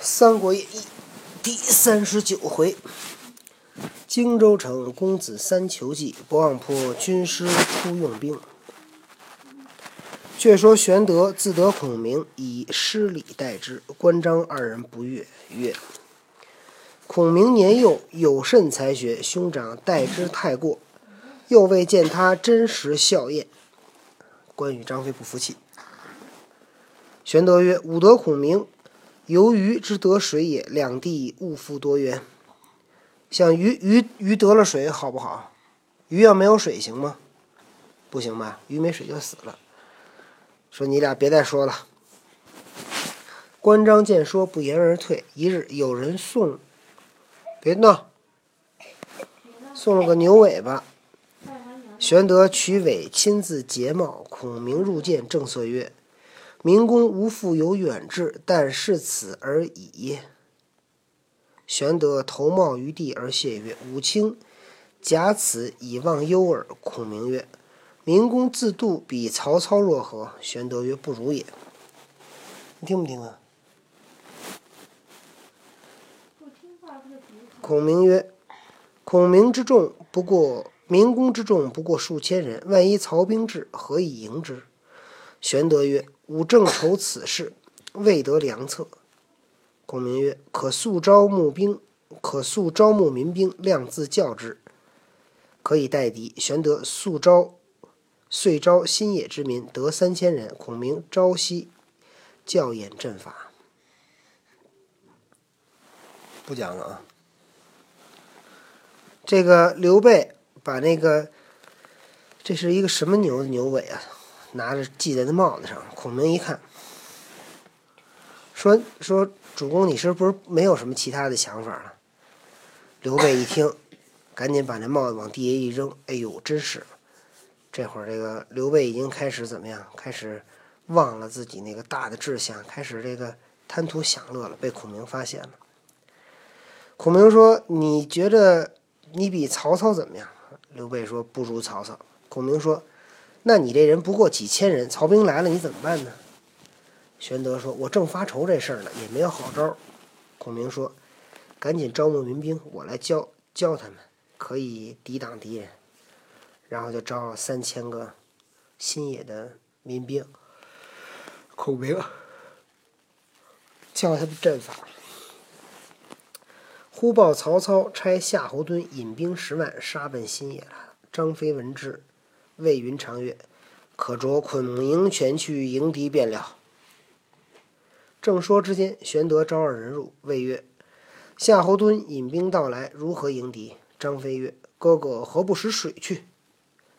《三国演义》第三十九回：荆州城公子三求计，博望坡军师出用兵。却说玄德自得孔明以失礼待之，关张二人不悦，曰：“孔明年幼，有甚才学，兄长待之太过，又未见他真实效验。”关羽、张飞不服气。玄德曰：“吾得孔明。”由鱼之得水也，两地勿复多源。像鱼鱼鱼得了水好不好？鱼要没有水行吗？不行吧？鱼没水就死了。说你俩别再说了。关张见说，不言而退。一日，有人送，别闹，送了个牛尾巴。玄德取尾，亲自结帽。孔明入见，正色曰。明公无复有远志，但是此而已。玄德头冒于地而谢曰：“武卿假此以忘忧耳。”孔明曰：“明公自度比曹操若何？”玄德曰：“不如也。”你听不听啊？孔明曰：“孔明之众不过，明公之众不过数千人，万一曹兵至，何以迎之？”玄德曰。吾正愁此事，未得良策。孔明曰：“可速招募兵，可速招募民兵，量自教之，可以待敌。”玄德速招，遂招新野之民，得三千人。孔明朝夕教演阵法。不讲了啊。这个刘备把那个，这是一个什么牛的牛尾啊？拿着系在那帽子上，孔明一看，说：“说主公，你是不是没有什么其他的想法了？”刘备一听，赶紧把那帽子往地下一扔。哎呦，真是！这会儿这个刘备已经开始怎么样？开始忘了自己那个大的志向，开始这个贪图享乐了。被孔明发现了。孔明说：“你觉得你比曹操怎么样？”刘备说：“不如曹操。”孔明说。那你这人不过几千人，曹兵来了你怎么办呢？玄德说：“我正发愁这事儿呢，也没有好招。”孔明说：“赶紧招募民兵，我来教教他们，可以抵挡敌人。”然后就招了三千个新野的民兵。孔明教他们阵法，忽报曹操差夏侯惇引兵十万杀奔新野了。张飞闻之。魏云长曰：“可着孔明前去迎敌便了。”正说之间，玄德招二人入，谓曰：“夏侯惇引兵到来，如何迎敌？”张飞曰：“哥哥何不使水去？”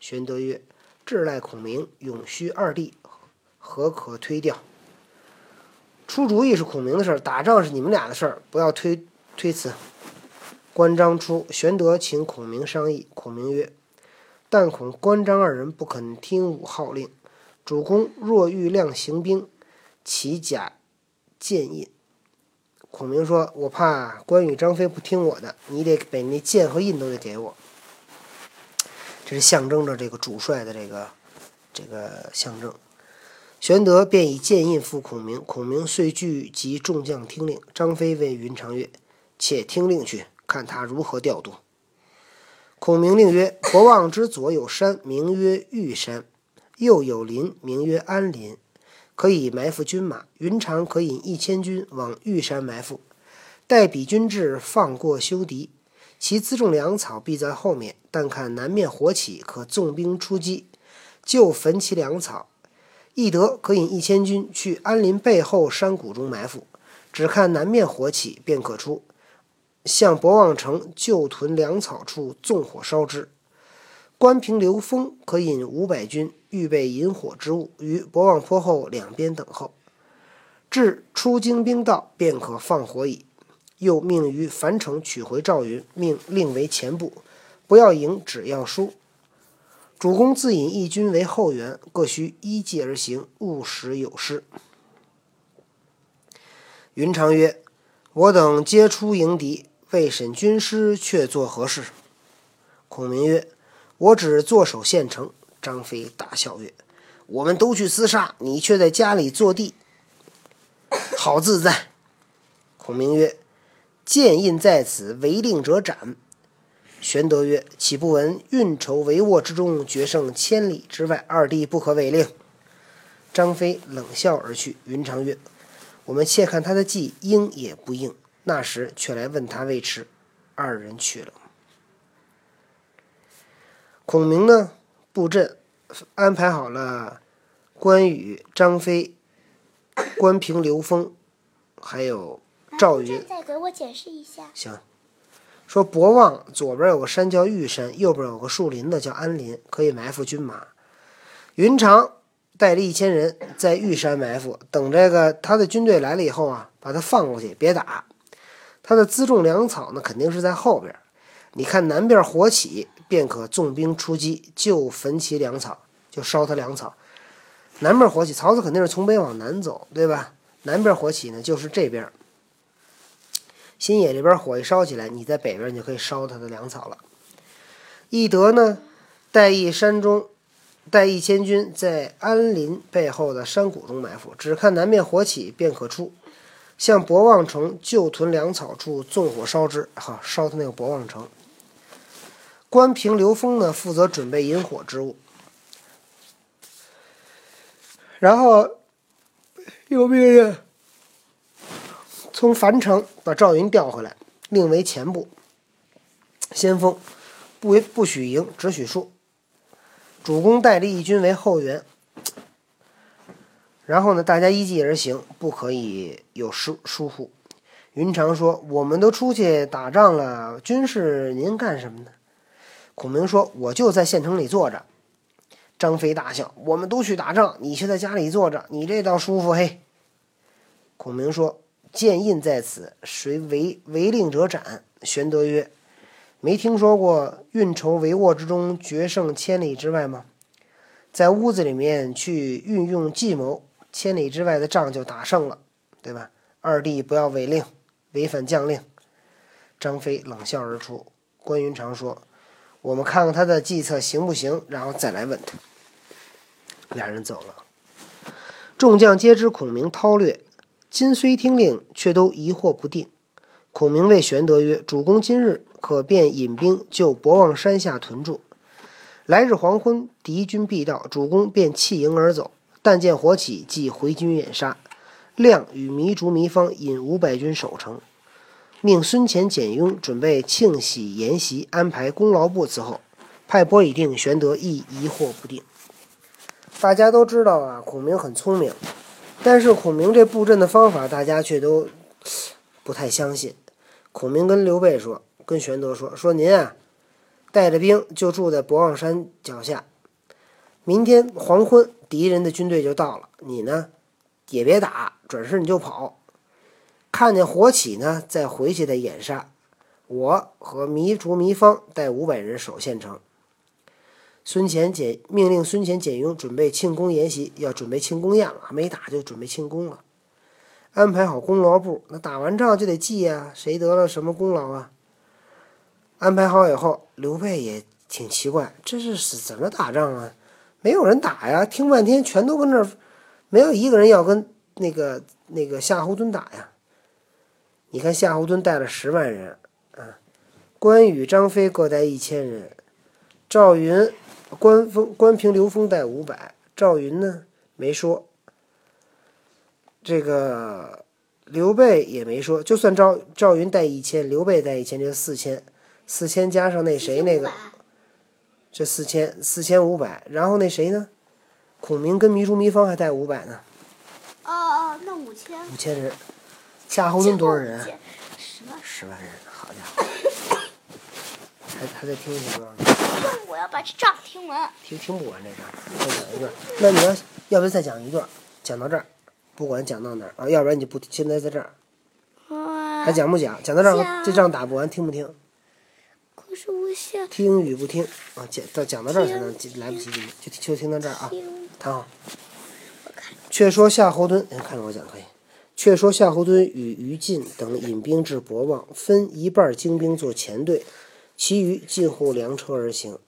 玄德曰：“志赖孔明，永续二弟，何可推掉？”出主意是孔明的事儿，打仗是你们俩的事儿，不要推推辞。关张出，玄德请孔明商议。孔明曰：但恐关张二人不肯听吾号令，主公若欲量行兵，起甲剑印。孔明说：“我怕关羽、张飞不听我的，你得把那剑和印都得给我。”这是象征着这个主帅的这个这个象征。玄德便以剑印付孔明，孔明遂聚集众将听令。张飞问云长曰：“且听令去，看他如何调度。”孔明令曰：“博望之左有山，名曰玉山；右有林，名曰安林，可以埋伏军马。云长可引一千军往玉山埋伏，待彼军至，放过休敌。其辎重粮草必在后面，但看南面火起，可纵兵出击，就焚其粮草。翼德可引一千军去安林背后山谷中埋伏，只看南面火起，便可出。”向博望城旧屯粮草处纵火烧之。关平、刘封可引五百军，预备引火之物，于博望坡后两边等候。至出京兵到，便可放火矣。又命于樊城取回赵云，命令为前部，不要赢，只要输。主公自引义军为后援，各需依计而行，勿使有失。云长曰：“我等皆出迎敌。”被审军师，却做何事？孔明曰：“我只坐守县城。”张飞大笑曰：“我们都去厮杀，你却在家里坐地，好自在。”孔明曰：“剑印在此，违令者斩。”玄德曰：“岂不闻运筹帷幄之中，决胜千里之外？二弟不可违令。”张飞冷笑而去。云长曰：“我们且看他的计应也不应。”那时却来问他未迟。二人去了。孔明呢，布阵安排好了，关羽、张飞、关平、刘封，还有赵云。再给我解释一下。行。说博望左边有个山叫玉山，右边有个树林子叫安林，可以埋伏军马。云长带着一千人在玉山埋伏，等这个他的军队来了以后啊，把他放过去，别打。他的辎重粮草呢，肯定是在后边。你看南边火起，便可纵兵出击，就焚其粮草，就烧他粮草。南边火起，曹操肯定是从北往南走，对吧？南边火起呢，就是这边。新野这边火一烧起来，你在北边你就可以烧他的粮草了。翼德呢，带一山中，带一千军在安林背后的山谷中埋伏，只看南面火起便可出，向博望城旧屯粮草处纵火烧之，哈烧他那个博望城。关平、刘封呢，负责准备引火之物，然后又命令。从樊城把赵云调回来，令为前部先锋，不不许迎，只许戍。主公带着义军为后援。然后呢，大家依计而行，不可以有疏疏忽。云长说：“我们都出去打仗了，军事您干什么呢？”孔明说：“我就在县城里坐着。”张飞大笑：“我们都去打仗，你却在家里坐着，你这倒舒服嘿。”孔明说。剑印在此，谁违违令者斩。玄德曰：“没听说过运筹帷幄之中，决胜千里之外吗？在屋子里面去运用计谋，千里之外的仗就打胜了，对吧？二弟不要违令，违反将令。”张飞冷笑而出。关云长说：“我们看看他的计策行不行，然后再来问他。”俩人走了。众将皆知孔明韬略。今虽听令，却都疑惑不定。孔明谓玄德曰：“主公今日可便引兵就博望山下屯驻。来日黄昏，敌军必到，主公便弃营而走。但见火起，即回军掩杀。亮与糜竺、糜芳引五百军守城，命孙乾、简雍准备庆喜筵席，安排功劳簿伺候。派拨已定，玄德亦疑惑不定。大家都知道啊，孔明很聪明。”但是孔明这布阵的方法，大家却都不太相信。孔明跟刘备说，跟玄德说：“说您啊，带着兵就住在博望山脚下。明天黄昏，敌人的军队就到了，你呢也别打，转身你就跑。看见火起呢，再回去再掩杀。我和糜竺、糜芳带五百人守县城。”孙乾简命令孙乾、简雍准备庆功宴席，要准备庆功宴了，没打就准备庆功了。安排好功劳簿，那打完仗就得记呀，谁得了什么功劳啊？安排好以后，刘备也挺奇怪，这是怎么打仗啊？没有人打呀，听半天全都跟那儿，没有一个人要跟那个那个夏侯惇打呀。你看夏侯惇带了十万人，啊，关羽、张飞各带一千人，赵云。关封、关平、刘封带五百，赵云呢没说。这个刘备也没说，就算赵赵云带一千，刘备带一千，就四千，四千加上那谁那个，这四千四千五百，然后那谁呢？孔明跟糜竺、糜芳还带五百呢。哦哦，那五千。五千人，夏侯惇多少人？十万。十万人，好家伙！还还在听一下多少？我要把这账听完。听听不完这账，再讲一段。那你要要不要再讲一段？讲到这儿，不管讲到哪儿啊，要不然你就不现在在这儿，还讲不讲？讲到这儿，这仗打不完，听不听？可是我想听与不听啊，讲到讲到这儿才能来不及，就就听到这儿啊。躺好。却说夏侯惇，哎看着我讲可以。却说夏侯惇与于禁等引兵至博望，分一半精兵做前队。其余近护粮车而行，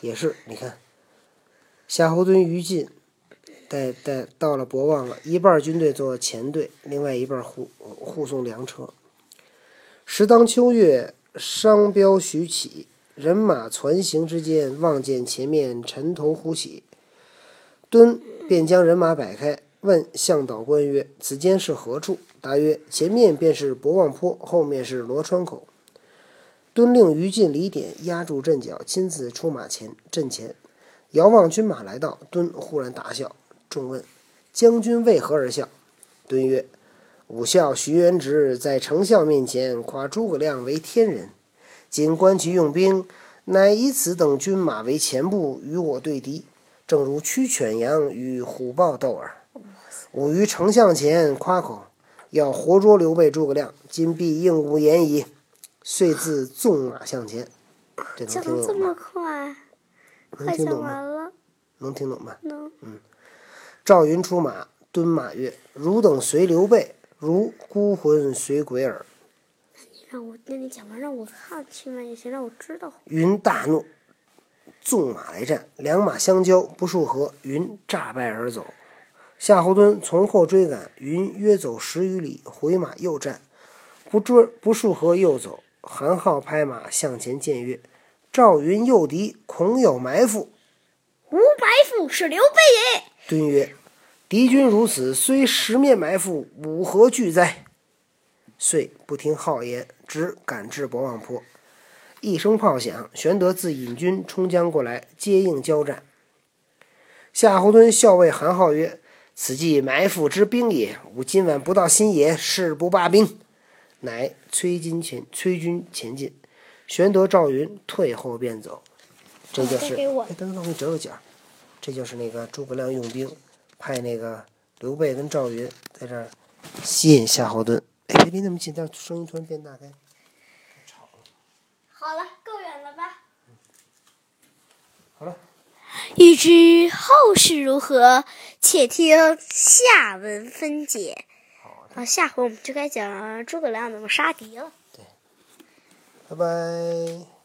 也是你看，夏侯惇、于禁带带到了博望了，一半军队做前队，另外一半护护送粮车。时当秋月，商标徐起，人马攒行之间，望见前面尘头忽起。敦便将人马摆开，问向导官曰：“此间是何处？”答曰：“前面便是博望坡，后面是罗川口。”敦令于禁、李典压住阵脚，亲自出马前阵前。遥望军马来到，敦忽然大笑。众问：“将军为何而笑？”敦曰：“吾笑徐元直在丞相面前夸诸葛亮为天人，今观其用兵，乃以此等军马为前部与我对敌，正如驱犬羊与虎豹斗耳。吾于丞相前夸口，要活捉刘备、诸葛亮，今必应无言矣。”遂自纵马向前。这能听懂吗？这么快，能听懂吗？能听懂吗？能，赵云出马，敦马曰：“汝等随刘备，如孤魂随鬼耳。让我那你讲完，让我看去嘛也行，让我知道。”云大怒，纵马来战，两马相交，不数合，云诈败而走。夏侯惇从后追赶，云约走十余里，回马又战，不追不数合又走。韩浩拍马向前见曰：“赵云诱敌，恐有埋伏。”无埋伏是刘备也。敦曰：“敌军如此，虽十面埋伏，吾何惧哉？”遂不听号言，只赶至博望坡。一声炮响，玄德自引军冲将过来，接应交战。夏侯惇校尉韩浩曰：“此计埋伏之兵也。吾今晚不到新野，誓不罢兵。”乃催军前催军前进。玄德、赵云退后便走。这就是，哎，等等，我给你折个角。这就是那个诸葛亮用兵，派那个刘备跟赵云在这儿吸引夏侯惇。哎，别离那么近，但声音突然变大，该好了，够远了吧？好了。欲知后事如何，且听下文分解。啊，下回我们就该讲诸葛亮怎么杀敌了。拜拜。